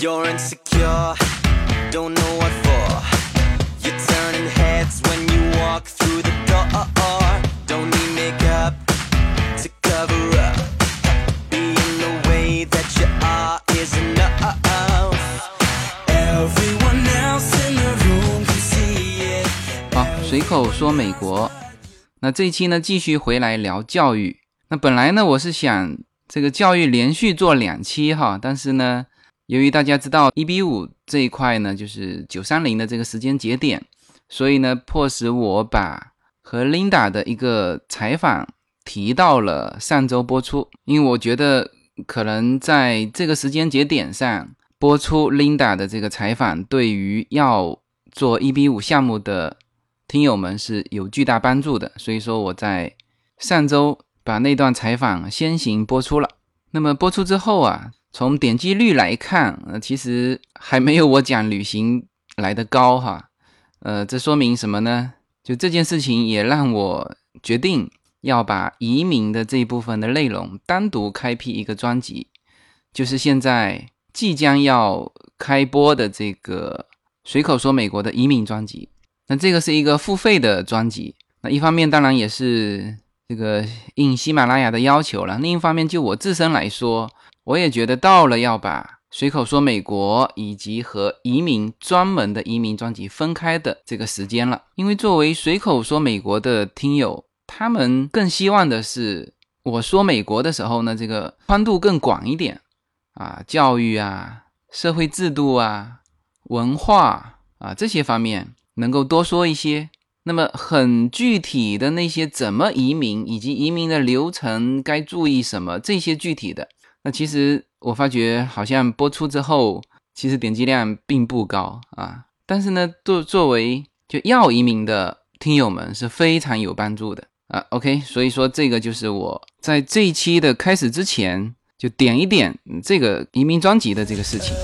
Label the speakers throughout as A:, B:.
A: You're insecure, don't know what for. You're turning heads when you walk through the door. Don't need makeup to cover up. Being the way that you are is enough. Everyone else in the room can see it.
B: 好，随口说美国。那这一期呢，继续回来聊教育。那本来呢，我是想这个教育连续做两期哈，但是呢，由于大家知道一比五这一块呢，就是九三零的这个时间节点，所以呢，迫使我把和 Linda 的一个采访提到了上周播出，因为我觉得可能在这个时间节点上播出 Linda 的这个采访，对于要做一比五项目的听友们是有巨大帮助的，所以说我在上周把那段采访先行播出了。那么播出之后啊。从点击率来看，呃，其实还没有我讲旅行来的高哈，呃，这说明什么呢？就这件事情也让我决定要把移民的这一部分的内容单独开辟一个专辑，就是现在即将要开播的这个随口说美国的移民专辑。那这个是一个付费的专辑，那一方面当然也是这个应喜马拉雅的要求了，另一方面就我自身来说。我也觉得到了要把随口说美国以及和移民专门的移民专辑分开的这个时间了，因为作为随口说美国的听友，他们更希望的是我说美国的时候呢，这个宽度更广一点啊，教育啊、社会制度啊、文化啊这些方面能够多说一些。那么很具体的那些怎么移民以及移民的流程该注意什么这些具体的。那其实我发觉，好像播出之后，其实点击量并不高啊。但是呢，作作为就要移民的听友们是非常有帮助的啊。OK，所以说这个就是我在这一期的开始之前就点一点这个移民专辑的这个事情。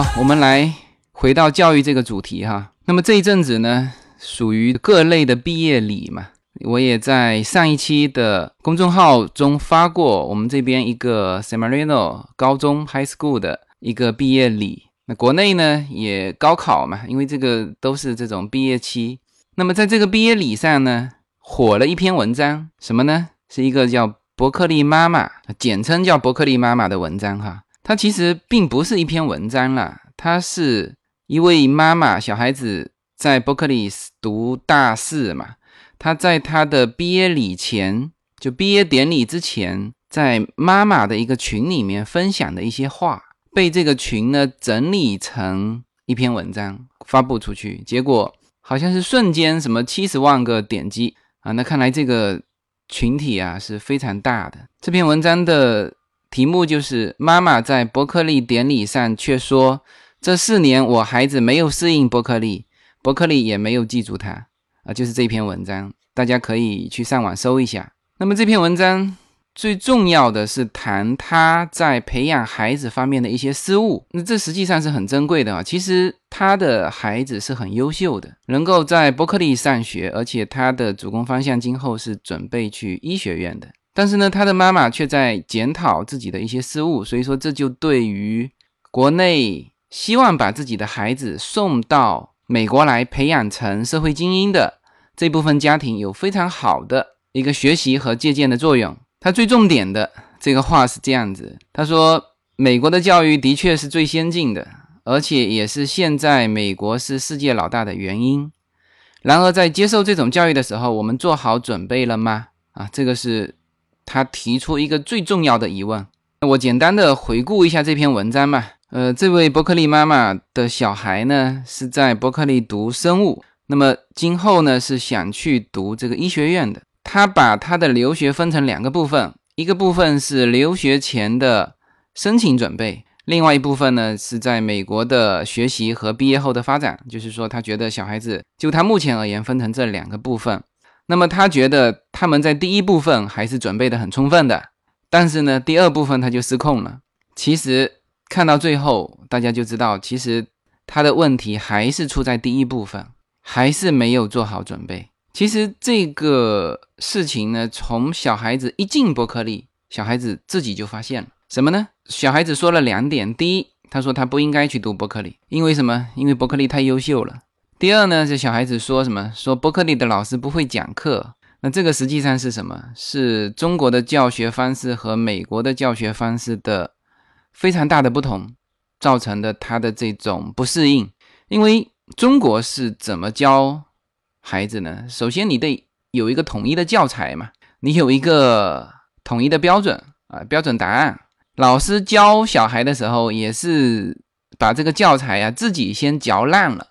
B: 好，我们来回到教育这个主题哈。那么这一阵子呢，属于各类的毕业礼嘛，我也在上一期的公众号中发过我们这边一个 s a m a r i n o 高中 High School 的一个毕业礼。那国内呢也高考嘛，因为这个都是这种毕业期。那么在这个毕业礼上呢，火了一篇文章，什么呢？是一个叫伯克利妈妈，简称叫伯克利妈妈的文章哈。它其实并不是一篇文章啦，它是一位妈妈，小孩子在伯克利读大四嘛，他在他的毕业礼前，就毕业典礼之前，在妈妈的一个群里面分享的一些话，被这个群呢整理成一篇文章发布出去，结果好像是瞬间什么七十万个点击啊，那看来这个群体啊是非常大的。这篇文章的题目就是妈妈在伯克利典礼上却说。这四年，我孩子没有适应伯克利，伯克利也没有记住他啊，就是这篇文章，大家可以去上网搜一下。那么这篇文章最重要的是谈他在培养孩子方面的一些失误，那这实际上是很珍贵的啊。其实他的孩子是很优秀的，能够在伯克利上学，而且他的主攻方向今后是准备去医学院的。但是呢，他的妈妈却在检讨自己的一些失误，所以说这就对于国内。希望把自己的孩子送到美国来培养成社会精英的这部分家庭有非常好的一个学习和借鉴的作用。他最重点的这个话是这样子，他说：“美国的教育的确是最先进的，而且也是现在美国是世界老大的原因。然而，在接受这种教育的时候，我们做好准备了吗？啊，这个是他提出一个最重要的疑问。我简单的回顾一下这篇文章吧。呃，这位伯克利妈妈的小孩呢是在伯克利读生物，那么今后呢是想去读这个医学院的。他把他的留学分成两个部分，一个部分是留学前的申请准备，另外一部分呢是在美国的学习和毕业后的发展。就是说，他觉得小孩子就他目前而言分成这两个部分。那么他觉得他们在第一部分还是准备的很充分的，但是呢，第二部分他就失控了。其实。看到最后，大家就知道，其实他的问题还是出在第一部分，还是没有做好准备。其实这个事情呢，从小孩子一进伯克利，小孩子自己就发现了什么呢？小孩子说了两点：第一，他说他不应该去读伯克利，因为什么？因为伯克利太优秀了。第二呢，这小孩子说什么？说伯克利的老师不会讲课。那这个实际上是什么？是中国的教学方式和美国的教学方式的非常大的不同造成的他的这种不适应。因为中国是怎么教孩子呢？首先你得有一个统一的教材嘛，你有一个统一的标准啊，标准答案。老师教小孩的时候也是把这个教材啊自己先嚼烂了，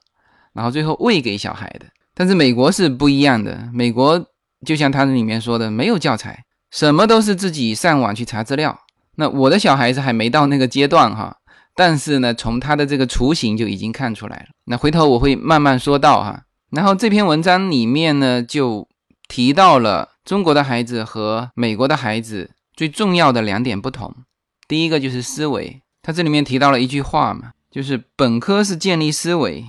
B: 然后最后喂给小孩的。但是美国是不一样的，美国。就像他里面说的，没有教材，什么都是自己上网去查资料。那我的小孩子还没到那个阶段哈，但是呢，从他的这个雏形就已经看出来了。那回头我会慢慢说到哈。然后这篇文章里面呢，就提到了中国的孩子和美国的孩子最重要的两点不同。第一个就是思维，他这里面提到了一句话嘛，就是本科是建立思维，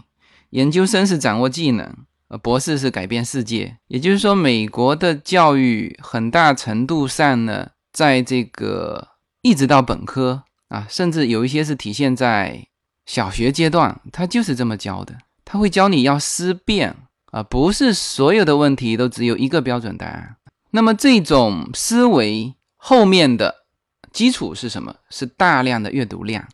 B: 研究生是掌握技能。呃，博士是改变世界，也就是说，美国的教育很大程度上呢，在这个一直到本科啊，甚至有一些是体现在小学阶段，他就是这么教的。他会教你要思辨啊，不是所有的问题都只有一个标准答案。那么这种思维后面的基础是什么？是大量的阅读量。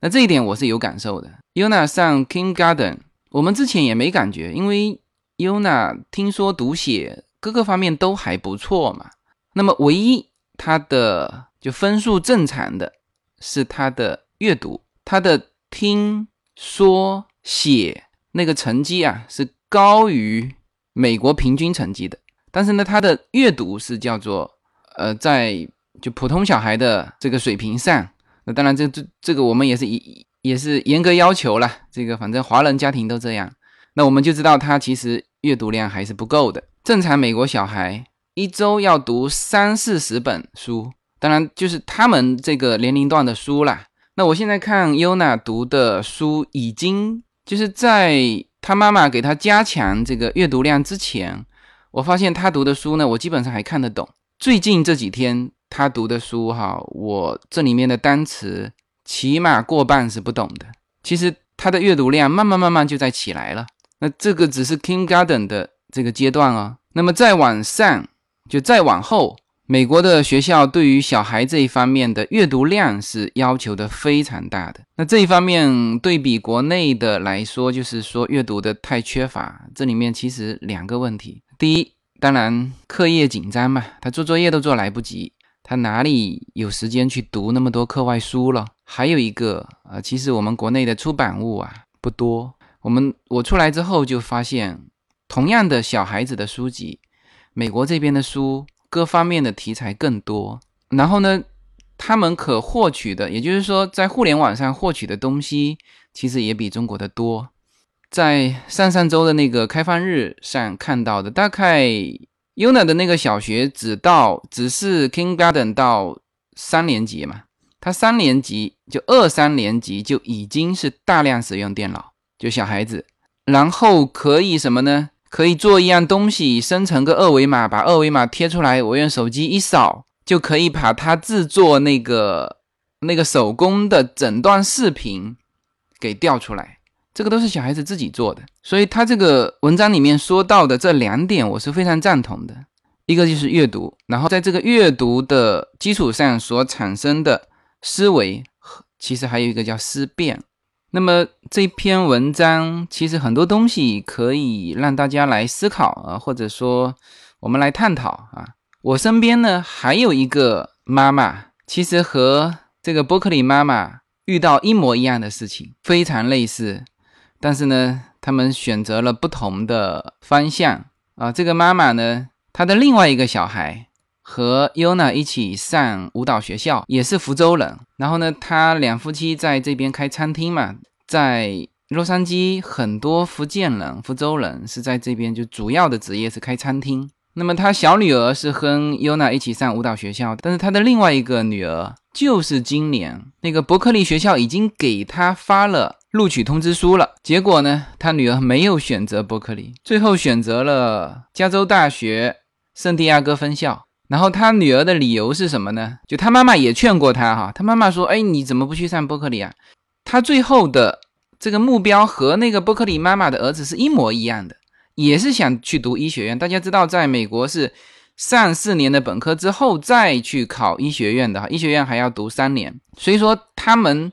B: 那这一点我是有感受的。Yuna 上 Kindergarten，我们之前也没感觉，因为。优娜听说读写各个方面都还不错嘛，那么唯一他的就分数正常的是他的阅读，他的听说写那个成绩啊是高于美国平均成绩的，但是呢他的阅读是叫做呃在就普通小孩的这个水平上，那当然这这这个我们也是也也是严格要求了，这个反正华人家庭都这样，那我们就知道他其实。阅读量还是不够的。正常美国小孩一周要读三四十本书，当然就是他们这个年龄段的书啦。那我现在看优娜读的书，已经就是在他妈妈给他加强这个阅读量之前，我发现他读的书呢，我基本上还看得懂。最近这几天他读的书，哈，我这里面的单词起码过半是不懂的。其实他的阅读量慢慢慢慢就在起来了。那这个只是 Kindergarten 的这个阶段哦。那么再往上，就再往后，美国的学校对于小孩这一方面的阅读量是要求的非常大的。那这一方面对比国内的来说，就是说阅读的太缺乏。这里面其实两个问题：第一，当然课业紧张嘛，他做作业都做来不及，他哪里有时间去读那么多课外书了？还有一个啊，其实我们国内的出版物啊不多。我们我出来之后就发现，同样的小孩子的书籍，美国这边的书各方面的题材更多。然后呢，他们可获取的，也就是说在互联网上获取的东西，其实也比中国的多。在上上周的那个开放日上看到的，大概 UNA 的那个小学只到只是 Kindergarten 到三年级嘛，他三年级就二三年级就已经是大量使用电脑。就小孩子，然后可以什么呢？可以做一样东西，生成个二维码，把二维码贴出来，我用手机一扫，就可以把它制作那个那个手工的整段视频给调出来。这个都是小孩子自己做的，所以他这个文章里面说到的这两点，我是非常赞同的。一个就是阅读，然后在这个阅读的基础上所产生的思维，其实还有一个叫思辨。那么这篇文章其实很多东西可以让大家来思考啊，或者说我们来探讨啊。我身边呢还有一个妈妈，其实和这个伯克利妈妈遇到一模一样的事情，非常类似，但是呢，他们选择了不同的方向啊。这个妈妈呢，她的另外一个小孩。和 Yuna 一起上舞蹈学校，也是福州人。然后呢，他两夫妻在这边开餐厅嘛，在洛杉矶很多福建人、福州人是在这边，就主要的职业是开餐厅。那么他小女儿是和 Yuna 一起上舞蹈学校，但是他的另外一个女儿就是今年那个伯克利学校已经给他发了录取通知书了。结果呢，他女儿没有选择伯克利，最后选择了加州大学圣地亚哥分校。然后他女儿的理由是什么呢？就他妈妈也劝过他哈，他妈妈说：“哎，你怎么不去上伯克利啊？”他最后的这个目标和那个伯克利妈妈的儿子是一模一样的，也是想去读医学院。大家知道，在美国是上四年的本科之后再去考医学院的哈，医学院还要读三年。所以说他们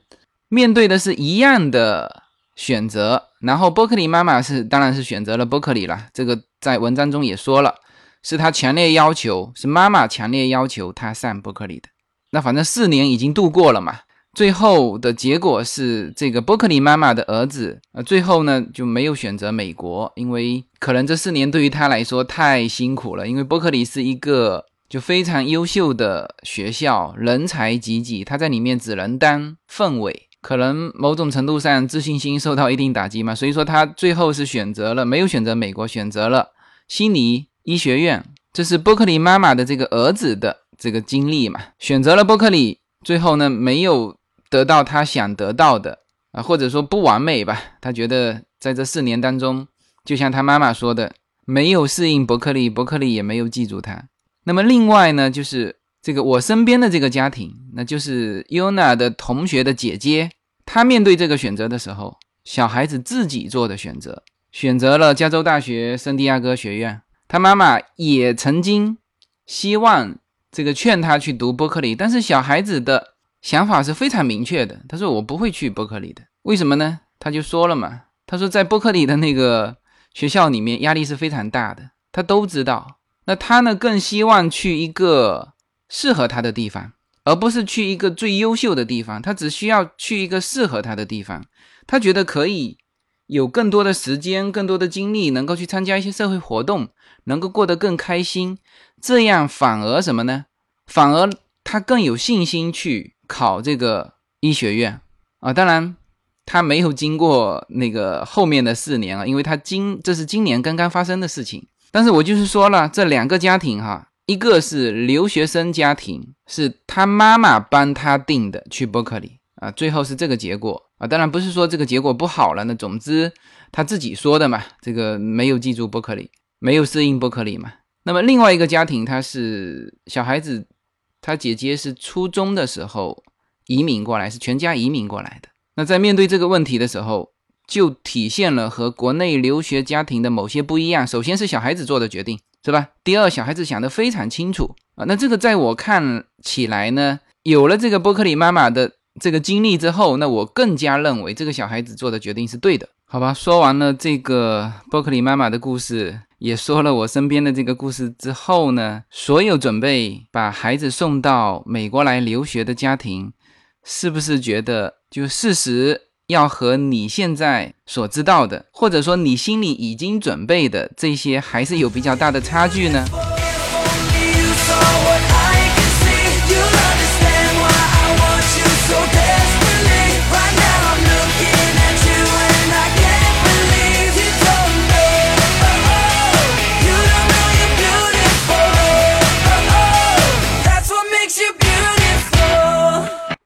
B: 面对的是一样的选择。然后伯克利妈妈是当然是选择了伯克利了，这个在文章中也说了。是他强烈要求，是妈妈强烈要求他上伯克利的。那反正四年已经度过了嘛，最后的结果是这个伯克利妈妈的儿子，呃，最后呢就没有选择美国，因为可能这四年对于他来说太辛苦了。因为伯克利是一个就非常优秀的学校，人才济济，他在里面只能当氛围，可能某种程度上自信心受到一定打击嘛。所以说他最后是选择了没有选择美国，选择了悉尼。医学院，这是伯克利妈妈的这个儿子的这个经历嘛？选择了伯克利，最后呢没有得到他想得到的啊，或者说不完美吧？他觉得在这四年当中，就像他妈妈说的，没有适应伯克利，伯克利也没有记住他。那么另外呢，就是这个我身边的这个家庭，那就是尤娜的同学的姐姐，他面对这个选择的时候，小孩子自己做的选择，选择了加州大学圣地亚哥学院。他妈妈也曾经希望这个劝他去读伯克利，但是小孩子的想法是非常明确的。他说：“我不会去伯克利的，为什么呢？”他就说了嘛：“他说在伯克利的那个学校里面，压力是非常大的，他都知道。那他呢，更希望去一个适合他的地方，而不是去一个最优秀的地方。他只需要去一个适合他的地方，他觉得可以有更多的时间、更多的精力，能够去参加一些社会活动。”能够过得更开心，这样反而什么呢？反而他更有信心去考这个医学院啊！当然，他没有经过那个后面的四年啊，因为他今这是今年刚刚发生的事情。但是我就是说了，这两个家庭哈，一个是留学生家庭，是他妈妈帮他定的去伯克利啊，最后是这个结果啊！当然不是说这个结果不好了，那总之他自己说的嘛，这个没有记住伯克利。没有适应伯克利嘛？那么另外一个家庭，他是小孩子，他姐姐是初中的时候移民过来，是全家移民过来的。那在面对这个问题的时候，就体现了和国内留学家庭的某些不一样。首先是小孩子做的决定，是吧？第二，小孩子想得非常清楚啊。那这个在我看起来呢，有了这个伯克利妈妈的这个经历之后，那我更加认为这个小孩子做的决定是对的。好吧，说完了这个伯克利妈妈的故事。也说了我身边的这个故事之后呢，所有准备把孩子送到美国来留学的家庭，是不是觉得就事实要和你现在所知道的，或者说你心里已经准备的这些，还是有比较大的差距呢？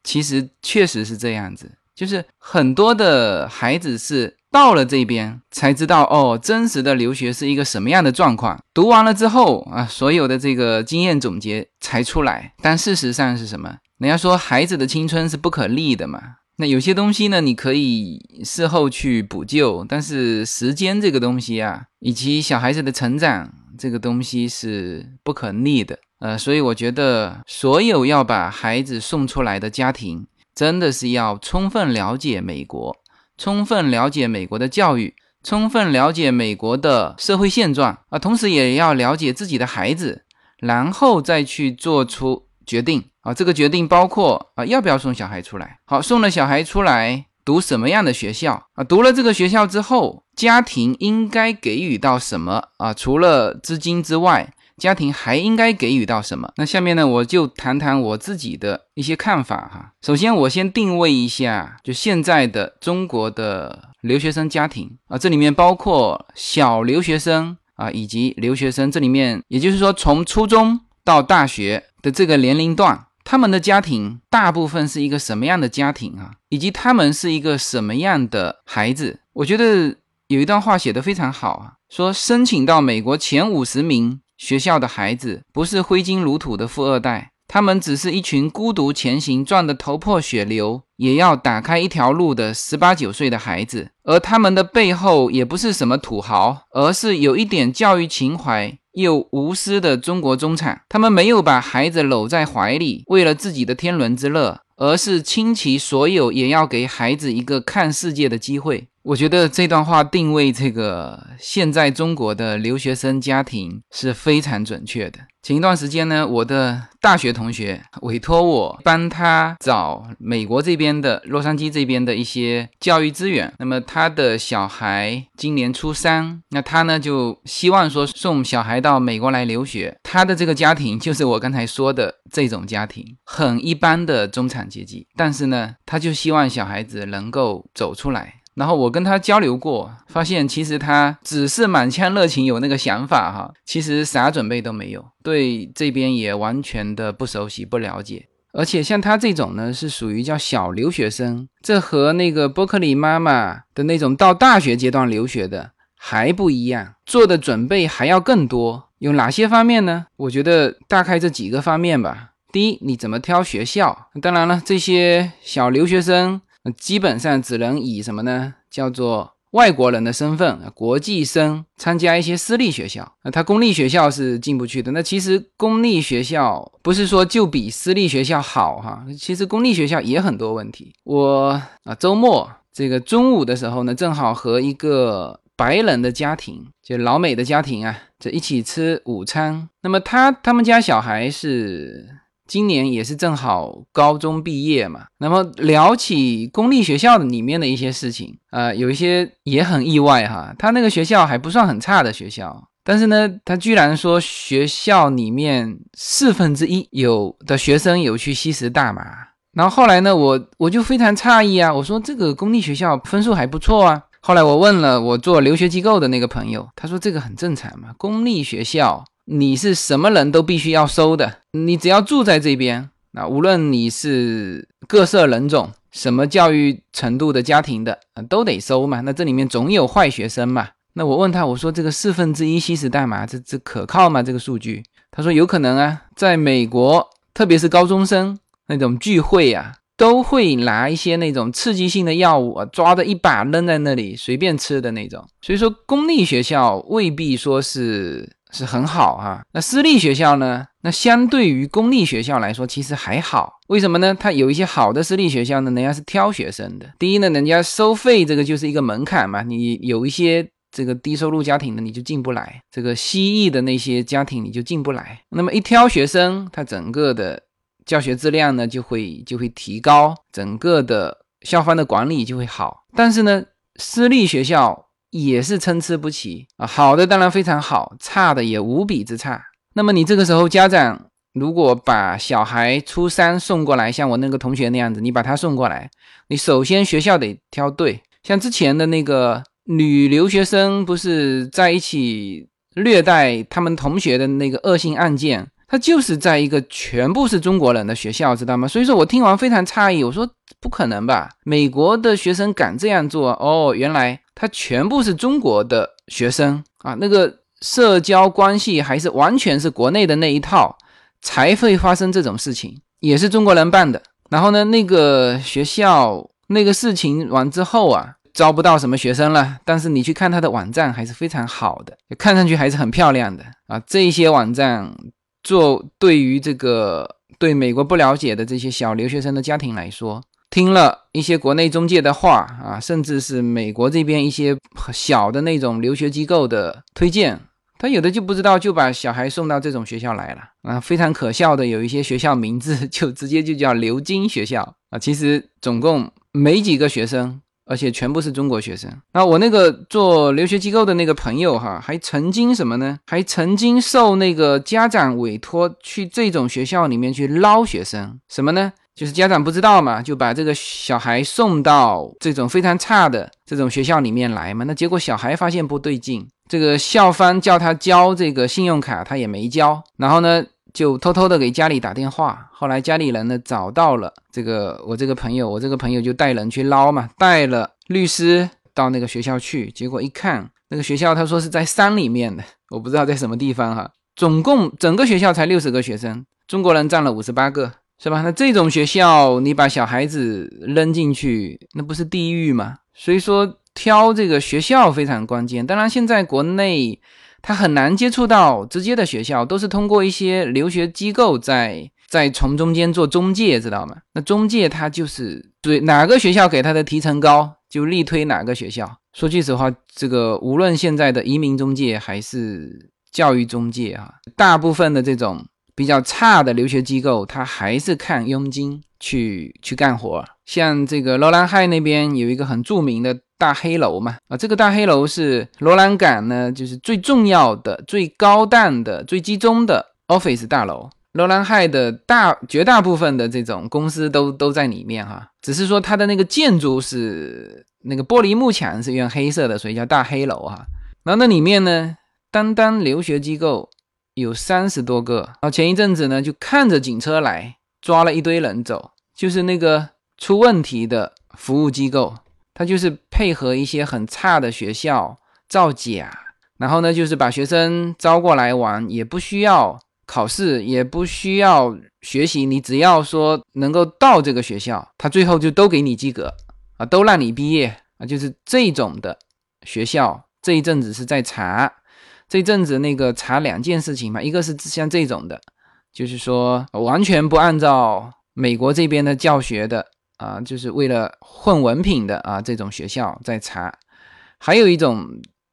B: 其实确实是这样子，就是很多的孩子是到了这边才知道哦，真实的留学是一个什么样的状况。读完了之后啊，所有的这个经验总结才出来。但事实上是什么？人家说孩子的青春是不可逆的嘛。那有些东西呢，你可以事后去补救，但是时间这个东西啊，以及小孩子的成长这个东西是不可逆的。呃，所以我觉得，所有要把孩子送出来的家庭，真的是要充分了解美国，充分了解美国的教育，充分了解美国的社会现状啊，同时也要了解自己的孩子，然后再去做出决定啊。这个决定包括啊，要不要送小孩出来？好，送了小孩出来，读什么样的学校啊？读了这个学校之后，家庭应该给予到什么啊？除了资金之外。家庭还应该给予到什么？那下面呢，我就谈谈我自己的一些看法哈。首先，我先定位一下，就现在的中国的留学生家庭啊，这里面包括小留学生啊，以及留学生，这里面也就是说从初中到大学的这个年龄段，他们的家庭大部分是一个什么样的家庭啊？以及他们是一个什么样的孩子？我觉得有一段话写得非常好啊，说申请到美国前五十名学校的孩子，不是挥金如土的富二代，他们只是一群孤独前行、撞得头破血流也要打开一条路的十八九岁的孩子，而他们的背后也不是什么土豪，而是有一点教育情怀。又无私的中国中产，他们没有把孩子搂在怀里，为了自己的天伦之乐，而是倾其所有，也要给孩子一个看世界的机会。我觉得这段话定位这个现在中国的留学生家庭是非常准确的。前一段时间呢，我的大学同学委托我帮他找美国这边的洛杉矶这边的一些教育资源。那么他的小孩今年初三，那他呢就希望说送小孩到美国来留学。他的这个家庭就是我刚才说的这种家庭，很一般的中产阶级。但是呢，他就希望小孩子能够走出来。然后我跟他交流过，发现其实他只是满腔热情，有那个想法哈，其实啥准备都没有，对这边也完全的不熟悉、不了解。而且像他这种呢，是属于叫小留学生，这和那个伯克利妈妈的那种到大学阶段留学的还不一样，做的准备还要更多。有哪些方面呢？我觉得大概这几个方面吧。第一，你怎么挑学校？当然了，这些小留学生。那基本上只能以什么呢？叫做外国人的身份，国际生参加一些私立学校。那他公立学校是进不去的。那其实公立学校不是说就比私立学校好哈，其实公立学校也很多问题。我啊，周末这个中午的时候呢，正好和一个白人的家庭，就老美的家庭啊，这一起吃午餐。那么他他们家小孩是。今年也是正好高中毕业嘛，那么聊起公立学校的里面的一些事情，呃，有一些也很意外哈。他那个学校还不算很差的学校，但是呢，他居然说学校里面四分之一有的学生有去吸食大麻。然后后来呢，我我就非常诧异啊，我说这个公立学校分数还不错啊。后来我问了我做留学机构的那个朋友，他说这个很正常嘛，公立学校。你是什么人都必须要收的，你只要住在这边，那无论你是各色人种、什么教育程度的家庭的，都得收嘛。那这里面总有坏学生嘛。那我问他，我说这个四分之一吸食大麻，这这可靠吗？这个数据？他说有可能啊，在美国，特别是高中生那种聚会啊，都会拿一些那种刺激性的药物啊，抓着一把扔在那里随便吃的那种。所以说，公立学校未必说是。是很好哈，那私立学校呢？那相对于公立学校来说，其实还好。为什么呢？它有一些好的私立学校呢，人家是挑学生的。第一呢，人家收费这个就是一个门槛嘛，你有一些这个低收入家庭的你就进不来，这个西裔的那些家庭你就进不来。那么一挑学生，它整个的教学质量呢就会就会提高，整个的校方的管理就会好。但是呢，私立学校。也是参差不齐啊，好的当然非常好，差的也无比之差。那么你这个时候家长如果把小孩初三送过来，像我那个同学那样子，你把他送过来，你首先学校得挑对。像之前的那个女留学生不是在一起虐待他们同学的那个恶性案件，他就是在一个全部是中国人的学校，知道吗？所以说我听完非常诧异，我说不可能吧？美国的学生敢这样做？哦，原来。他全部是中国的学生啊，那个社交关系还是完全是国内的那一套，才会发生这种事情，也是中国人办的。然后呢，那个学校那个事情完之后啊，招不到什么学生了。但是你去看他的网站还是非常好的，看上去还是很漂亮的啊。这些网站做对于这个对美国不了解的这些小留学生的家庭来说。听了一些国内中介的话啊，甚至是美国这边一些小的那种留学机构的推荐，他有的就不知道，就把小孩送到这种学校来了啊。非常可笑的，有一些学校名字就直接就叫留京学校啊。其实总共没几个学生，而且全部是中国学生。那我那个做留学机构的那个朋友哈，还曾经什么呢？还曾经受那个家长委托去这种学校里面去捞学生，什么呢？就是家长不知道嘛，就把这个小孩送到这种非常差的这种学校里面来嘛。那结果小孩发现不对劲，这个校方叫他交这个信用卡，他也没交。然后呢，就偷偷的给家里打电话。后来家里人呢找到了这个我这个朋友，我这个朋友就带人去捞嘛，带了律师到那个学校去。结果一看，那个学校他说是在山里面的，我不知道在什么地方哈。总共整个学校才六十个学生，中国人占了五十八个，是吧？那这种学校你把小孩子扔进去，那不是地狱吗？所以说挑这个学校非常关键。当然现在国内。他很难接触到直接的学校，都是通过一些留学机构在在从中间做中介，知道吗？那中介他就是对哪个学校给他的提成高，就力推哪个学校。说句实话，这个无论现在的移民中介还是教育中介啊，大部分的这种比较差的留学机构，他还是看佣金去去干活。像这个罗兰海那边有一个很著名的。大黑楼嘛，啊，这个大黑楼是罗兰港呢，就是最重要的、最高档的、最集中的 office 大楼。罗兰海的大绝大部分的这种公司都都在里面哈，只是说它的那个建筑是那个玻璃幕墙是用黑色的，所以叫大黑楼哈。然后那里面呢，单单留学机构有三十多个。然后前一阵子呢，就看着警车来抓了一堆人走，就是那个出问题的服务机构。他就是配合一些很差的学校造假，然后呢，就是把学生招过来玩，也不需要考试，也不需要学习，你只要说能够到这个学校，他最后就都给你及格啊，都让你毕业啊，就是这种的学校。这一阵子是在查，这阵子那个查两件事情嘛，一个是像这种的，就是说完全不按照美国这边的教学的。啊，就是为了混文凭的啊，这种学校在查，还有一种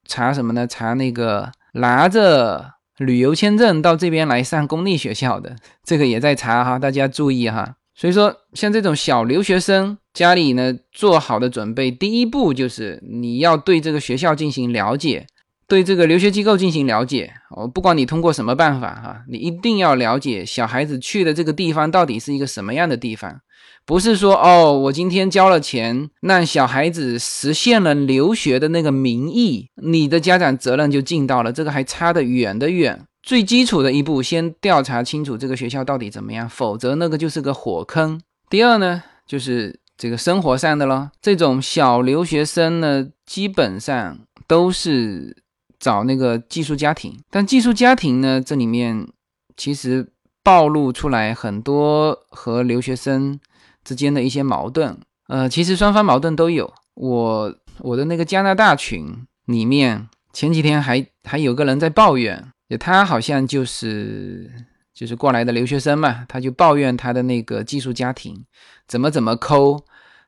B: 查什么呢？查那个拿着旅游签证到这边来上公立学校的，这个也在查哈，大家注意哈。所以说，像这种小留学生家里呢，做好的准备，第一步就是你要对这个学校进行了解，对这个留学机构进行了解。哦，不管你通过什么办法哈，你一定要了解小孩子去的这个地方到底是一个什么样的地方。不是说哦，我今天交了钱，让小孩子实现了留学的那个名义，你的家长责任就尽到了。这个还差得远得远。最基础的一步，先调查清楚这个学校到底怎么样，否则那个就是个火坑。第二呢，就是这个生活上的咯，这种小留学生呢，基本上都是找那个寄宿家庭，但寄宿家庭呢，这里面其实暴露出来很多和留学生。之间的一些矛盾，呃，其实双方矛盾都有。我我的那个加拿大群里面，前几天还还有个人在抱怨，他好像就是就是过来的留学生嘛，他就抱怨他的那个寄宿家庭怎么怎么抠，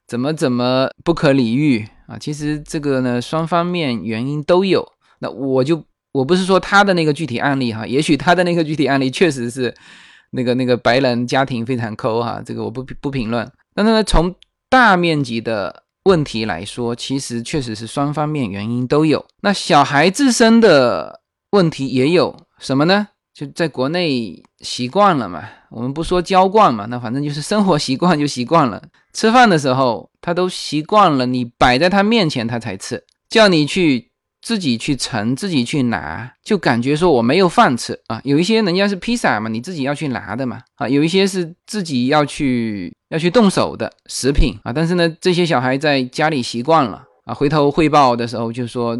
B: 怎么怎么不可理喻啊。其实这个呢，双方面原因都有。那我就我不是说他的那个具体案例哈，也许他的那个具体案例确实是。那个那个白人家庭非常抠哈，这个我不不评论。但是呢，从大面积的问题来说，其实确实是双方面原因都有。那小孩自身的问题也有什么呢？就在国内习惯了嘛，我们不说娇惯嘛，那反正就是生活习惯就习惯了。吃饭的时候他都习惯了，你摆在他面前他才吃，叫你去。自己去盛，自己去拿，就感觉说我没有饭吃啊。有一些人家是披萨嘛，你自己要去拿的嘛啊。有一些是自己要去要去动手的食品啊。但是呢，这些小孩在家里习惯了啊，回头汇报的时候就说，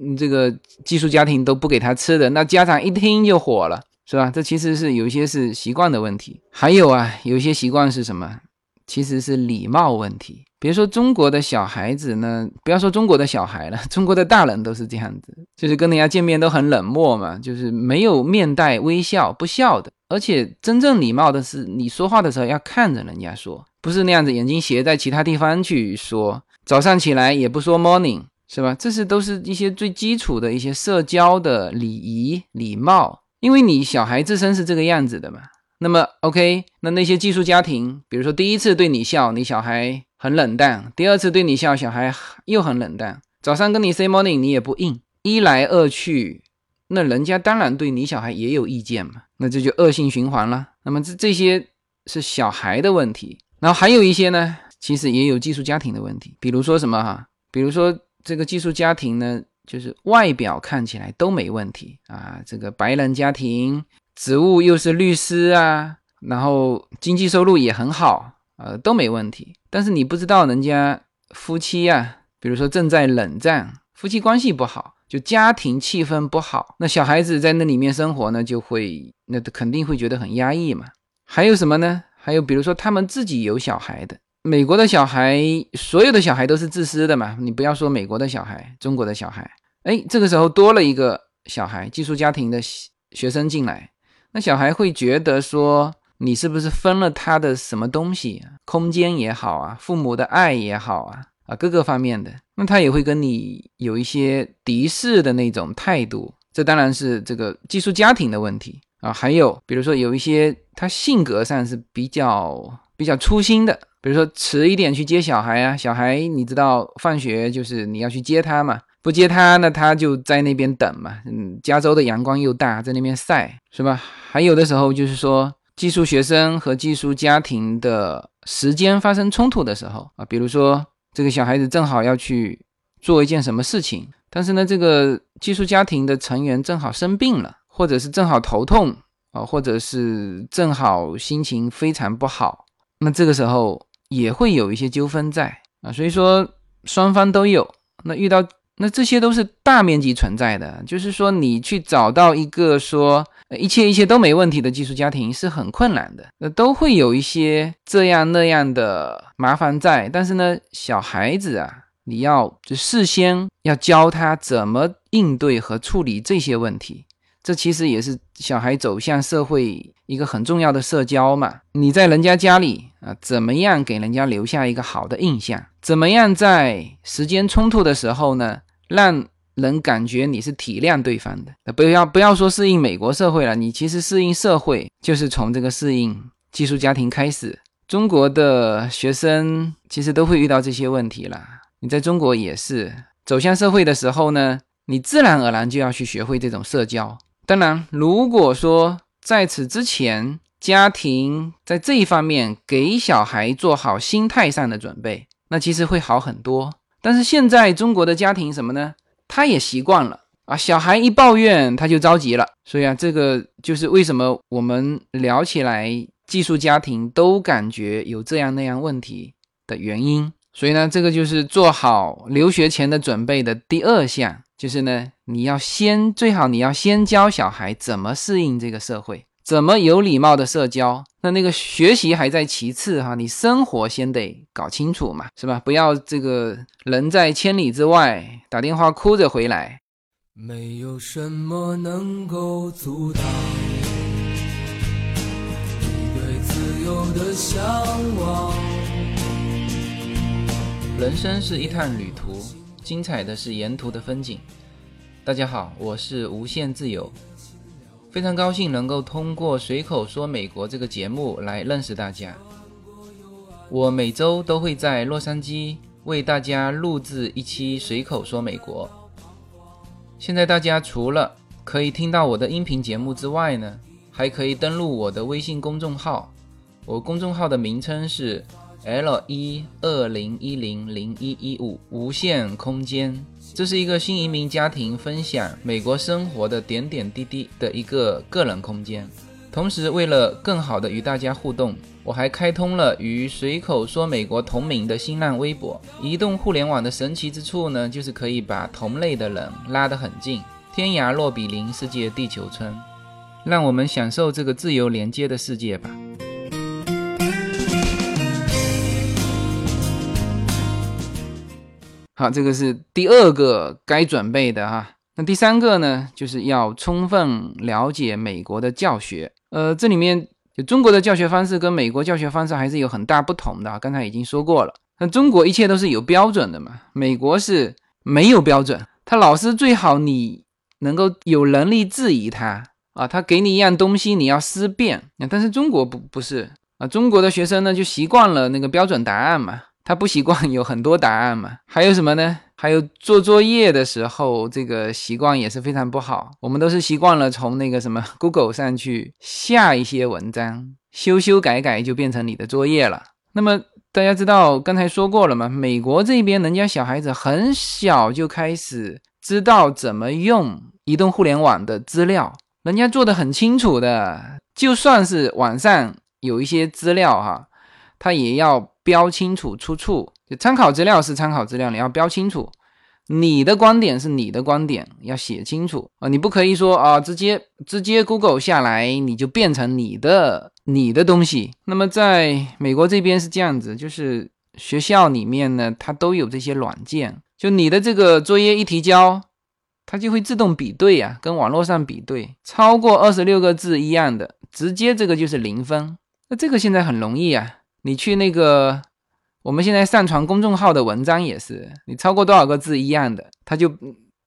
B: 嗯，这个寄宿家庭都不给他吃的，那家长一听就火了，是吧？这其实是有一些是习惯的问题，还有啊，有一些习惯是什么？其实是礼貌问题。别说中国的小孩子呢，不要说中国的小孩了，中国的大人都是这样子，就是跟人家见面都很冷漠嘛，就是没有面带微笑，不笑的。而且真正礼貌的是，你说话的时候要看着人家说，不是那样子眼睛斜在其他地方去说。早上起来也不说 morning，是吧？这是都是一些最基础的一些社交的礼仪礼貌，因为你小孩自身是这个样子的嘛。那么 OK，那那些寄宿家庭，比如说第一次对你笑，你小孩。很冷淡，第二次对你笑，小孩又很冷淡。早上跟你 say morning，你也不应，一来二去，那人家当然对你小孩也有意见嘛，那这就恶性循环了。那么这这些是小孩的问题，然后还有一些呢，其实也有寄宿家庭的问题，比如说什么哈，比如说这个寄宿家庭呢，就是外表看起来都没问题啊，这个白人家庭。职务又是律师啊，然后经济收入也很好，呃，都没问题。但是你不知道人家夫妻啊，比如说正在冷战，夫妻关系不好，就家庭气氛不好，那小孩子在那里面生活呢，就会那肯定会觉得很压抑嘛。还有什么呢？还有比如说他们自己有小孩的，美国的小孩，所有的小孩都是自私的嘛。你不要说美国的小孩，中国的小孩，哎，这个时候多了一个小孩，寄宿家庭的学生进来，那小孩会觉得说。你是不是分了他的什么东西？空间也好啊，父母的爱也好啊，啊，各个方面的，那他也会跟你有一些敌视的那种态度。这当然是这个寄宿家庭的问题啊。还有，比如说有一些他性格上是比较比较粗心的，比如说迟一点去接小孩啊，小孩你知道放学就是你要去接他嘛，不接他那他就在那边等嘛。嗯，加州的阳光又大，在那边晒是吧？还有的时候就是说。寄宿学生和寄宿家庭的时间发生冲突的时候啊，比如说这个小孩子正好要去做一件什么事情，但是呢，这个寄宿家庭的成员正好生病了，或者是正好头痛啊，或者是正好心情非常不好，那这个时候也会有一些纠纷在啊，所以说双方都有。那遇到那这些都是大面积存在的，就是说你去找到一个说。一切一切都没问题的寄宿家庭是很困难的，那都会有一些这样那样的麻烦在。但是呢，小孩子啊，你要就事先要教他怎么应对和处理这些问题，这其实也是小孩走向社会一个很重要的社交嘛。你在人家家里啊，怎么样给人家留下一个好的印象？怎么样在时间冲突的时候呢，让？人感觉你是体谅对方的，不要不要说适应美国社会了，你其实适应社会就是从这个适应寄宿家庭开始。中国的学生其实都会遇到这些问题了，你在中国也是走向社会的时候呢，你自然而然就要去学会这种社交。当然，如果说在此之前家庭在这一方面给小孩做好心态上的准备，那其实会好很多。但是现在中国的家庭什么呢？他也习惯了啊，小孩一抱怨他就着急了，所以啊，这个就是为什么我们聊起来寄宿家庭都感觉有这样那样问题的原因。所以呢，这个就是做好留学前的准备的第二项，就是呢，你要先最好你要先教小孩怎么适应这个社会，怎么有礼貌的社交。那那个学习还在其次哈，你生活先得搞清楚嘛，是吧？不要这个人在千里之外打电话哭着回来。没有什么能够阻挡你对自由的向往。人生是一趟旅途，精彩的是沿途的风景。大家好，我是无限自由。非常高兴能够通过《随口说美国》这个节目来认识大家。我每周都会在洛杉矶为大家录制一期《随口说美国》。现在大家除了可以听到我的音频节目之外呢，还可以登录我的微信公众号。我公众号的名称是 L 一二零一零零一一五无限空间。这是一个新移民家庭分享美国生活的点点滴滴的一个个人空间。同时，为了更好的与大家互动，我还开通了与“随口说美国”同名的新浪微博。移动互联网的神奇之处呢，就是可以把同类的人拉得很近，天涯若比邻，世界地球村。让我们享受这个自由连接的世界吧。好，这个是第二个该准备的哈。那第三个呢，就是要充分了解美国的教学。呃，这里面就中国的教学方式跟美国教学方式还是有很大不同的。刚才已经说过了，那中国一切都是有标准的嘛，美国是没有标准。他老师最好你能够有能力质疑他啊，他给你一样东西，你要思辨。但是中国不不是啊，中国的学生呢就习惯了那个标准答案嘛。他不习惯有很多答案嘛？还有什么呢？还有做作业的时候，这个习惯也是非常不好。我们都是习惯了从那个什么 Google 上去下一些文章，修修改改就变成你的作业了。那么大家知道刚才说过了吗？美国这边人家小孩子很小就开始知道怎么用移动互联网的资料人家做的很清楚的，就算是网上有一些资料哈，他也要标清楚出处。就参考资料是参考资料，你要标清楚。你的观点是你的观点，要写清楚啊！你不可以说啊，直接直接 Google 下来，你就变成你的你的东西。那么在美国这边是这样子，就是学校里面呢，它都有这些软件，就你的这个作业一提交，它就会自动比对啊，跟网络上比对，超过二十六个字一样的，直接这个就是零分。那这个现在很容易啊，你去那个。我们现在上传公众号的文章也是，你超过多少个字一样的，它就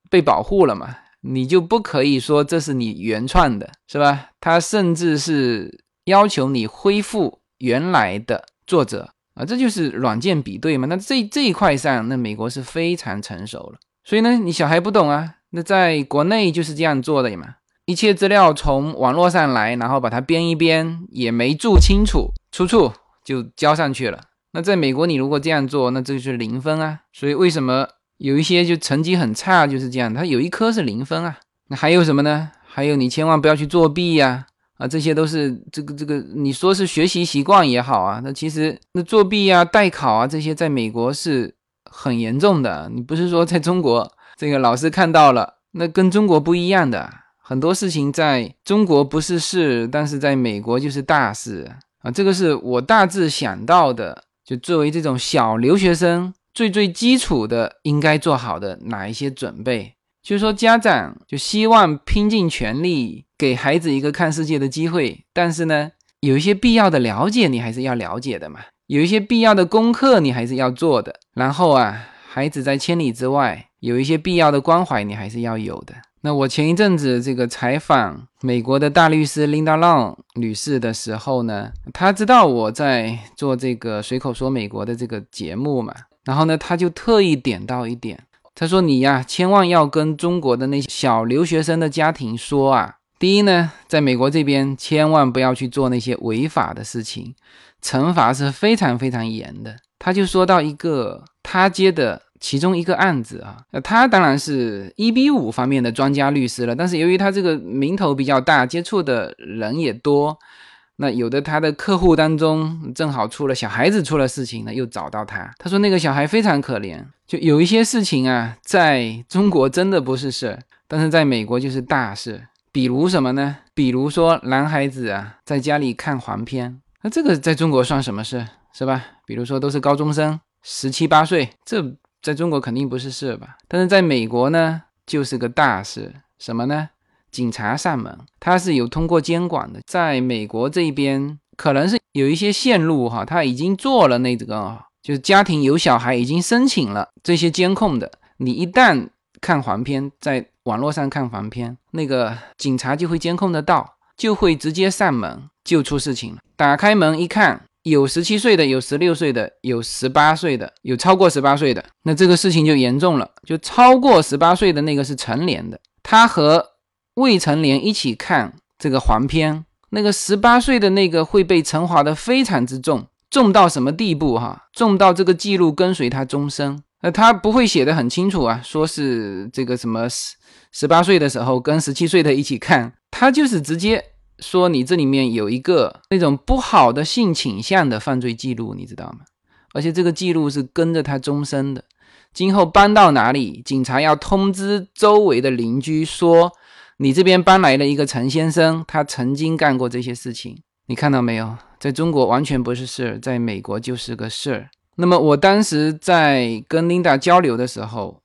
B: 被保护了嘛？你就不可以说这是你原创的，是吧？它甚至是要求你恢复原来的作者啊，这就是软件比对嘛。那这这一块上，那美国是非常成熟了。所以呢，你小孩不懂啊，那在国内就是这样做的嘛。一切资料从网络上来，然后把它编一编，也没注清楚出处，就交上去了。那在美国，你如果这样做，那这就是零分啊。所以为什么有一些就成绩很差就是这样？他有一科是零分啊。那还有什么呢？还有你千万不要去作弊呀！啊，这些都是这个这个，你说是学习习惯也好啊。那其实那作弊啊、代考啊这些，在美国是很严重的。你不是说在中国这个老师看到了，那跟中国不一样的。很多事情在中国不是事，但是在美国就是大事啊。这个是我大致想到的。就作为这种小留学生，最最基础的应该做好的哪一些准备？就是说，家长就希望拼尽全力给孩子一个看世界的机会，但是呢，有一些必要的了解你还是要了解的嘛，有一些必要的功课你还是要做的。然后啊，孩子在千里之外，有一些必要的关怀你还是要有的。那我前一阵子这个采访美国的大律师 Linda Long 女士的时候呢，她知道我在做这个随口说美国的这个节目嘛，然后呢，她就特意点到一点，她说你呀，千万要跟中国的那些小留学生的家庭说啊，第一呢，在美国这边千万不要去做那些违法的事情，惩罚是非常非常严的。他就说到一个他接的。其中一个案子啊，那他当然是一比五方面的专家律师了，但是由于他这个名头比较大，接触的人也多，那有的他的客户当中正好出了小孩子出了事情呢，又找到他。他说那个小孩非常可怜，就有一些事情啊，在中国真的不是事，但是在美国就是大事。比如什么呢？比如说男孩子啊，在家里看黄片，那这个在中国算什么事，是吧？比如说都是高中生，十七八岁，这。在中国肯定不是事吧，但是在美国呢，就是个大事。什么呢？警察上门，他是有通过监管的。在美国这边，可能是有一些线路哈，他已经做了那个，就是家庭有小孩已经申请了这些监控的。你一旦看黄片，在网络上看黄片，那个警察就会监控得到，就会直接上门，就出事情了。打开门一看。有十七岁的，有十六岁的，有十八岁的，有超过十八岁的，那这个事情就严重了。就超过十八岁的那个是成年的，他和未成年一起看这个黄片，那个十八岁的那个会被惩罚的非常之重，重到什么地步哈？重到这个记录跟随他终生。那他不会写的很清楚啊，说是这个什么十十八岁的时候跟十七岁的一起看，他就是直接。说你这里面有一个那种不好的性倾向的犯罪记录，你知道吗？而且这个记录是跟着他终身的。今后搬到哪里，警察要通知周围的邻居说，你这边搬来了一个陈先生，他曾经干过这些事情。你看到没有？在中国完全不是事儿，在美国就是个事儿。那么我当时在跟 Linda 交流的时候，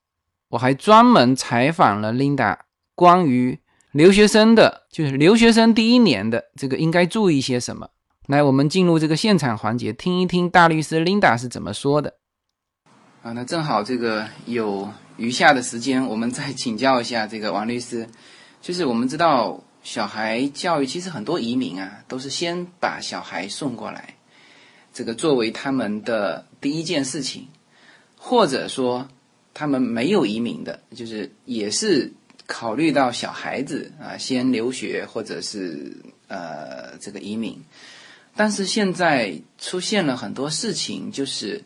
B: 我还专门采访了 Linda 关于。留学生的就是留学生第一年的这个应该注意些什么？来，我们进入这个现场环节，听一听大律师 Linda 是怎么说的。啊，那正好这个有余下的时间，我们再请教一下这个王律师。就是我们知道小孩教育其实很多移民啊，都是先把小孩送过来，这个作为他们的第一件事情，或者说他们没有移民的，就是也是。考虑到小孩子啊，先留学或者是呃这个移民，但是现在出现了很多事情，就是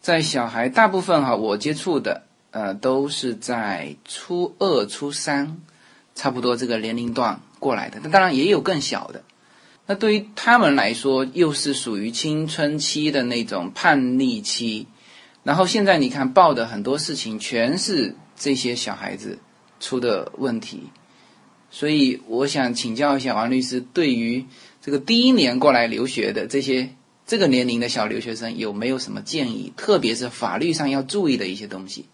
B: 在小孩大部分哈，我接触的呃都是在初二、初三，差不多这个年龄段过来的，那当然也有更小的。那对于他们来说，又是属于青春期的那种叛逆期。然后现在你看报的很多事情，全是这些小孩子出的问题。所以我想请教一下王律师，对于这个第一年过来留学的这些这个年龄的小留学生，有没有什么建议？特别是法律上要注意的一些东西。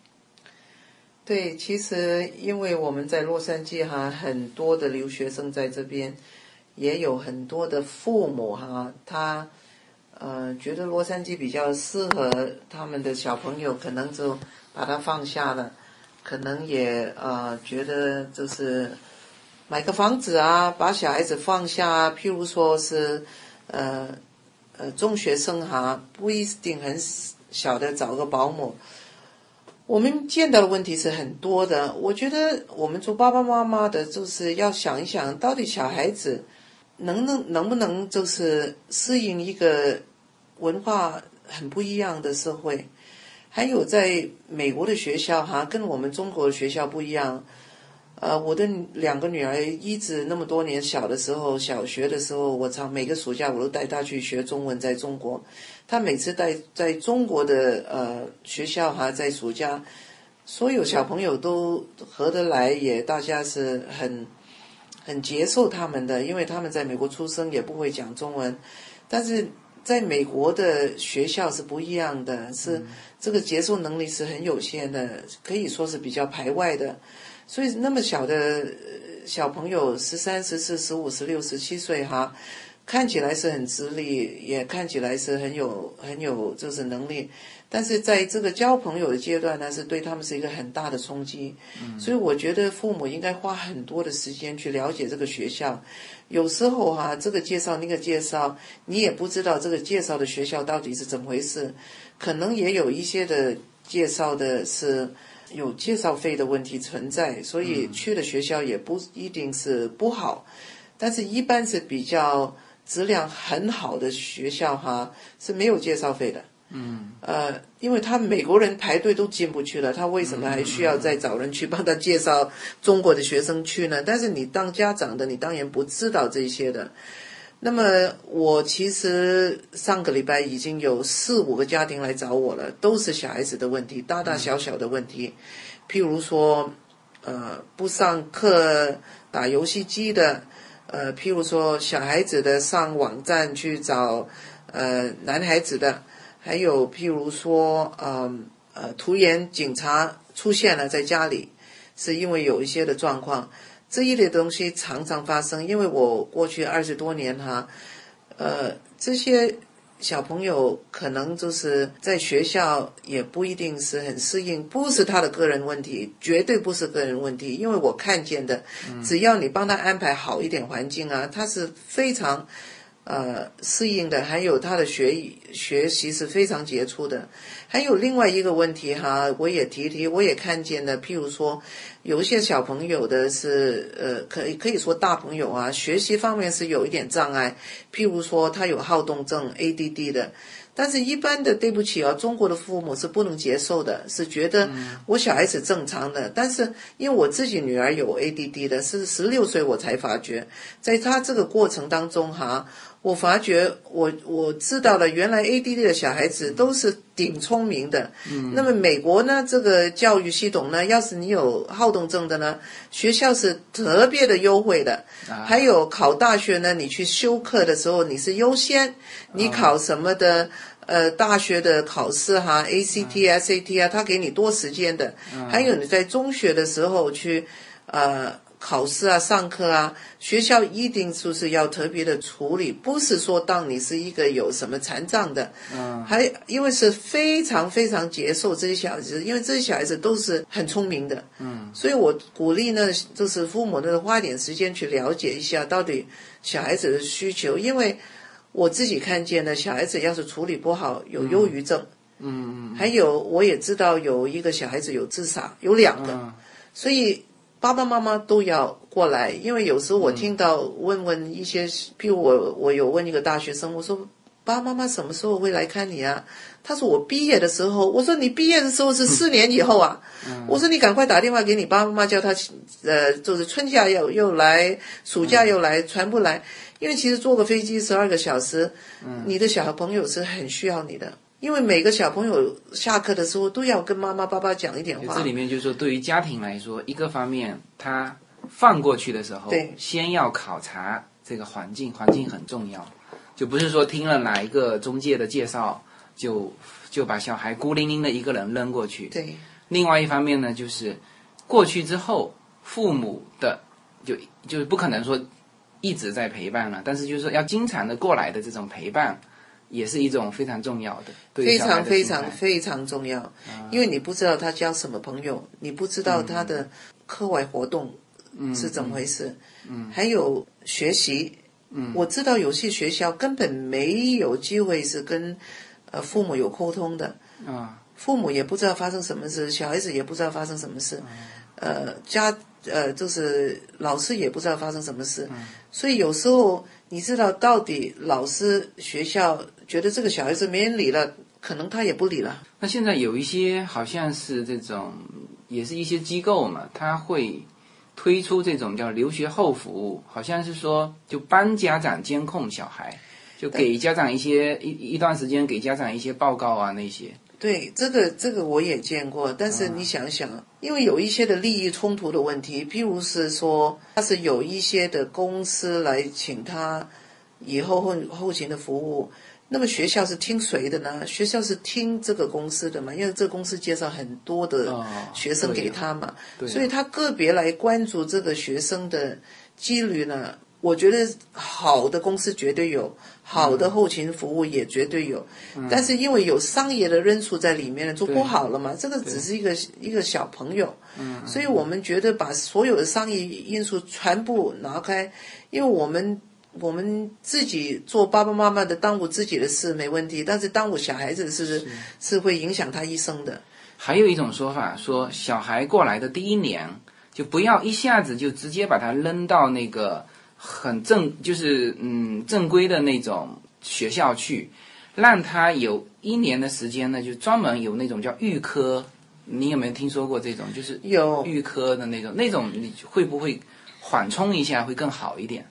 C: 对，其实因为我们在洛杉矶哈，很多的留学生在这边，也有很多的父母哈，他呃觉得洛杉矶比较适合他们的小朋友，可能就把他放下了，可能也呃觉得就是买个房子啊，把小孩子放下啊，譬如说是呃呃中学生哈，不一定很小的找个保姆。我们见到的问题是很多的，我觉得我们做爸爸妈妈的，就是要想一想到底小孩子能能能不能就是适应一个文化很不一样的社会，还有在美国的学校哈，跟我们中国的学校不一样。呃，我的两个女儿一直那么多年小的时候，小学的时候，我常每个暑假我都带她去学中文，在中国。她每次带在中国的呃学校哈，在暑假，所有小朋友都合得来，也大家是很很接受他们的，因为他们在美国出生，也不会讲中文。但是在美国的学校是不一样的，是这个接受能力是很有限的，可以说是比较排外的。所以那么小的小朋友，十三、十四、十五、十六、十七岁哈，看起来是很直立，也看起来是很有很有就是能力，但是在这个交朋友的阶段呢，是对他们是一个很大的冲击。所以我觉得父母应该花很多的时间去了解这个学校。有时候哈，这个介绍那个介绍，你也不知道这个介绍的学校到底是怎么回事，可能也有一些的介绍的是。有介绍费的问题存在，所以去的学校也不一定是不好，但是一般是比较质量很好的学校哈是没有介绍费的。
B: 嗯。
C: 呃，因为他美国人排队都进不去了，他为什么还需要再找人去帮他介绍中国的学生去呢？但是你当家长的，你当然不知道这些的。那么我其实上个礼拜已经有四五个家庭来找我了，都是小孩子的问题，大大小小的问题，譬如说，呃，不上课打游戏机的，呃，譬如说小孩子的上网站去找，呃，男孩子的，还有譬如说，嗯呃，突然警察出现了在家里，是因为有一些的状况。这一类东西常常发生，因为我过去二十多年哈，呃，这些小朋友可能就是在学校也不一定是很适应，不是他的个人问题，绝对不是个人问题，因为我看见的，只要你帮他安排好一点环境啊，他是非常呃适应的，还有他的学学习是非常杰出的。还有另外一个问题哈，我也提提，我也看见的，譬如说。有一些小朋友的是，呃，可以可以说大朋友啊，学习方面是有一点障碍，譬如说他有好动症 （ADD） 的，但是一般的对不起啊，中国的父母是不能接受的，是觉得我小孩子正常的，但是因为我自己女儿有 ADD 的，是十六岁我才发觉，在他这个过程当中哈。我发觉，我我知道了，原来 ADD 的小孩子都是顶聪明的。嗯。那么美国呢，这个教育系统呢，要是你有好动症的呢，学校是特别的优惠的。啊。还有考大学呢，你去修课的时候，你是优先。你考什么的？呃，大学的考试哈，ACT、SAT 啊，他给你多时间的。还有你在中学的时候去，呃。考试啊，上课啊，学校一定就是要特别的处理，不是说当你是一个有什么残障的，嗯，还因为是非常非常接受这些小孩子，因为这些小孩子都是很聪明的，嗯，所以我鼓励呢，就是父母呢花点时间去了解一下到底小孩子的需求，因为我自己看见呢，小孩子要是处理不好，有忧郁症，嗯，还有我也知道有一个小孩子有自杀，有两个，所以。爸爸妈妈都要过来，因为有时候我听到问问一些，譬如我我有问一个大学生，我说爸爸妈妈什么时候会来看你啊？他说我毕业的时候。我说你毕业的时候是四年以后啊。我说你赶快打电话给你爸爸妈妈，叫他呃，就是春假又又来，暑假又来，全部来。因为其实坐个飞机十二个小时，你的小朋友是很需要你的。因为每个小朋友下课的时候都要跟妈妈、爸爸讲一点话。
B: 这里面就是说，对于家庭来说，一个方面他放过去的时候，先要考察这个环境，环境很重要，就不是说听了哪一个中介的介绍，就就把小孩孤零零的一个人扔过去。
C: 对。
B: 另外一方面呢，就是过去之后，父母的就就是不可能说一直在陪伴了，但是就是说要经常的过来的这种陪伴。也是一种非常重要的，
C: 非常非常非常重要，因为你不知道他交什么朋友，你不知道他的课外活动是怎么回事，嗯，还有学习，嗯，我知道有些学校根本没有机会是跟呃父母有沟通的，
B: 啊，
C: 父母也不知道发生什么事，小孩子也不知道发生什么事，呃，家呃就是老师也不知道发生什么事，嗯所以有时候你知道到底老师学校。觉得这个小孩子没人理了，可能他也不理了。
B: 那现在有一些好像是这种，也是一些机构嘛，他会推出这种叫留学后服务，好像是说就帮家长监控小孩，就给家长一些一一段时间给家长一些报告啊那些。
C: 对，这个这个我也见过，但是你想想，因为有一些的利益冲突的问题，譬如是说他是有一些的公司来请他以后后后勤的服务。那么学校是听谁的呢？学校是听这个公司的嘛，因为这个公司介绍很多的学生给他嘛，所以他个别来关注这个学生的几率呢，我觉得好的公司绝对有，好的后勤服务也绝对有，但是因为有商业的因素在里面呢，就不好了嘛。这个只是一个一个小朋友，所以我们觉得把所有的商业因素全部拿开，因为我们。我们自己做爸爸妈妈的耽误自己的事没问题，但是耽误小孩子是是会影响他一生的。
B: 还有一种说法说，小孩过来的第一年就不要一下子就直接把他扔到那个很正就是嗯正规的那种学校去，让他有一年的时间呢，就专门有那种叫预科。你有没有听说过这种？就是
C: 有
B: 预科的那种，那种你会不会缓冲一下会更好一点？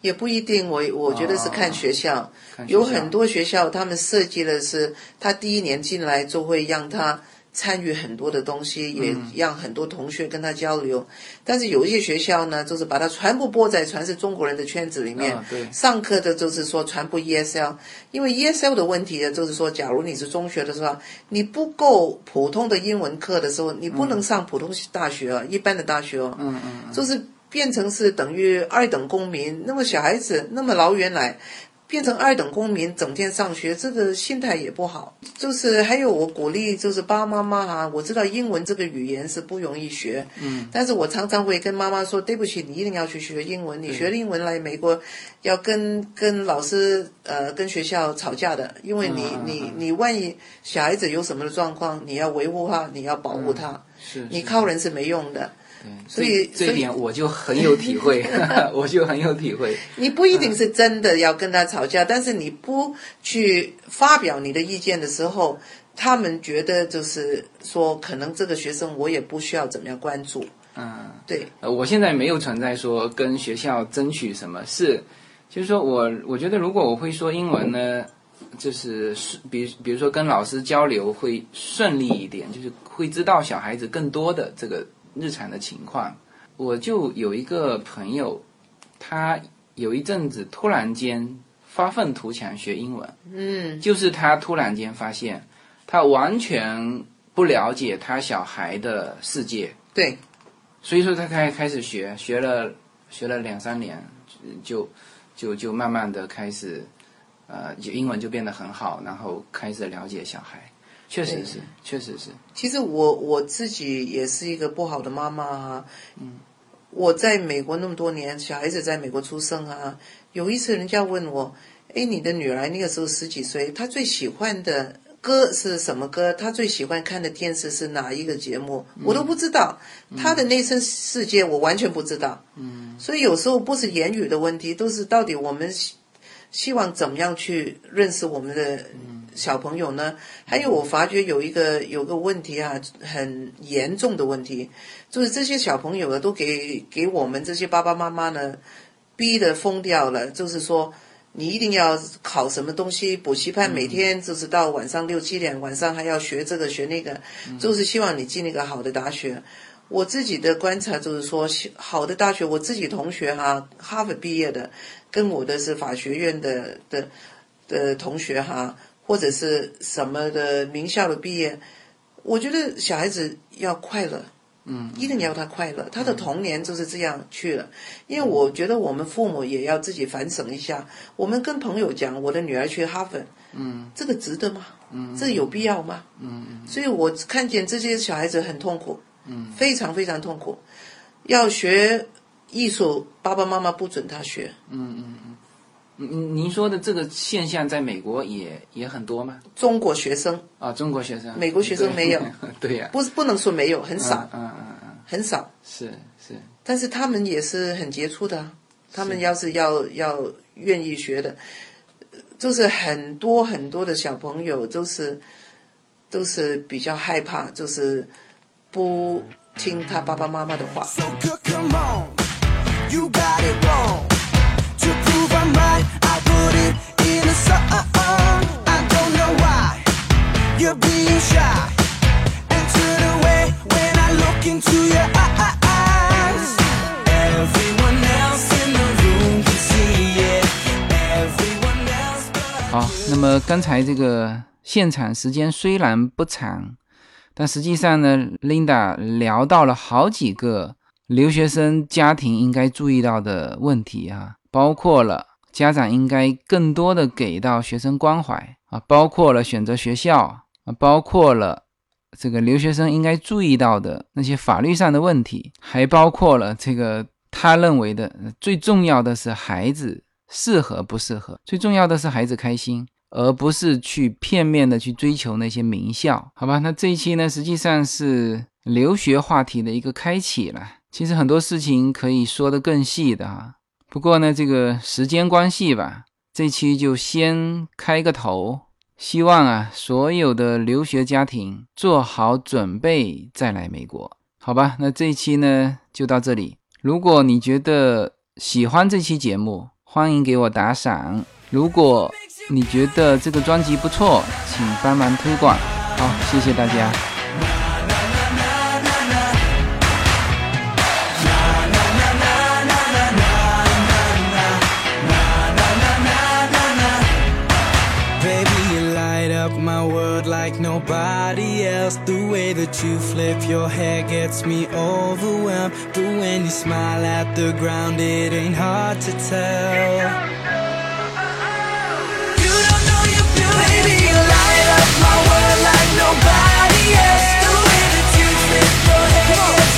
C: 也不一定，我我觉得是看学校，有很多学校他们设计的是，他第一年进来就会让他参与很多的东西，也让很多同学跟他交流。但是有一些学校呢，就是把它全部播在全是中国人的圈子里面，上课的就是说全部 ESL，因为 ESL 的问题呢，就是说，假如你是中学的时候，你不够普通的英文课的时候，你不能上普通大学啊，一般的大学哦，
B: 嗯嗯，
C: 就是。变成是等于二等公民，那么小孩子那么老远来，变成二等公民，整天上学，这个心态也不好。就是还有我鼓励，就是爸爸妈妈哈，我知道英文这个语言是不容易学，
B: 嗯，
C: 但是我常常会跟妈妈说，对不起，你一定要去学英文，你学英文来美国，要跟跟老师呃跟学校吵架的，因为你你你万一小孩子有什么状况，你要维护他，你要保护他，
B: 是，
C: 你靠人是没用的。
B: 所以这一点我就很有体会，我就很有体会。
C: 你不一定是真的要跟他吵架，但是你不去发表你的意见的时候，他们觉得就是说，可能这个学生我也不需要怎么样关注。
B: 嗯，
C: 对。
B: 呃，我现在没有存在说跟学校争取什么，是，就是说我我觉得如果我会说英文呢，就是比比如说跟老师交流会顺利一点，就是会知道小孩子更多的这个。日常的情况，我就有一个朋友，他有一阵子突然间发愤图强学英文，
C: 嗯，
B: 就是他突然间发现，他完全不了解他小孩的世界，
C: 对，
B: 所以说他开开始学，学了学了两三年，就就就慢慢的开始，呃，就英文就变得很好，然后开始了解小孩。确实是，确实是。
C: 其实我我自己也是一个不好的妈妈啊。嗯。我在美国那么多年，小孩子在美国出生啊。有一次人家问我：“哎，你的女儿那个时候十几岁，她最喜欢的歌是什么歌？她最喜欢看的电视是哪一个节目？”我都不知道，她的内心世界我完全不知道。
B: 嗯。
C: 所以有时候不是言语的问题，都是到底我们希望怎么样去认识我们的小朋友呢？还有，我发觉有一个有个问题啊，很严重的问题，就是这些小朋友啊，都给给我们这些爸爸妈妈呢，逼得疯掉了。就是说，你一定要考什么东西，补习班每天就是到晚上六七点，晚上还要学这个学那个，就是希望你进那个好的大学。我自己的观察就是说，好的大学，我自己同学哈，哈佛毕业的，跟我的是法学院的的的同学哈，或者是什么的名校的毕业，我觉得小孩子要快乐，
B: 嗯，
C: 一定要他快乐，他的童年就是这样去了。因为我觉得我们父母也要自己反省一下，我们跟朋友讲我的女儿去哈佛，
B: 嗯，
C: 这个值得吗？
B: 嗯，
C: 这有必要吗？
B: 嗯嗯，
C: 所以我看见这些小孩子很痛苦。
B: 嗯，
C: 非常非常痛苦。要学艺术，爸爸妈妈不准他学。
B: 嗯嗯嗯。您您说的这个现象在美国也也很多吗？
C: 中国学生
B: 啊，中国学生，
C: 美国学生没有。
B: 对呀，
C: 不是不能说没有，很少。
B: 嗯嗯嗯，
C: 很少。
B: 是是。
C: 但是他们也是很杰出的，他们要是要要愿意学的，就是很多很多的小朋友都是都是比较害怕，就是不听他爸爸妈妈的话。
A: So good, come on. You got it wrong.
B: 好，那么刚才这个现场时间虽然不长，但实际上呢，Linda 聊到了好几个留学生家庭应该注意到的问题啊，包括了家长应该更多的给到学生关怀啊，包括了选择学校啊，包括了这个留学生应该注意到的那些法律上的问题，还包括了这个他认为的最重要的是孩子适合不适合，最重要的是孩子开心。而不是去片面的去追求那些名校，好吧？那这一期呢，实际上是留学话题的一个开启了。其实很多事情可以说得更细的哈，不过呢，这个时间关系吧，这期就先开个头。希望啊，所有的留学家庭做好准备再来美国，好吧？那这一期呢就到这里。如果你觉得喜欢这期节目，欢迎给我打赏。如果你觉得这个专辑不错，请帮忙推广。好，谢谢大家。
A: like nobody else. The way that you flip your hair gets me overwhelmed. But when you smile at the ground, it ain't hard to tell. Light up my world like nobody else The way that you flip your hair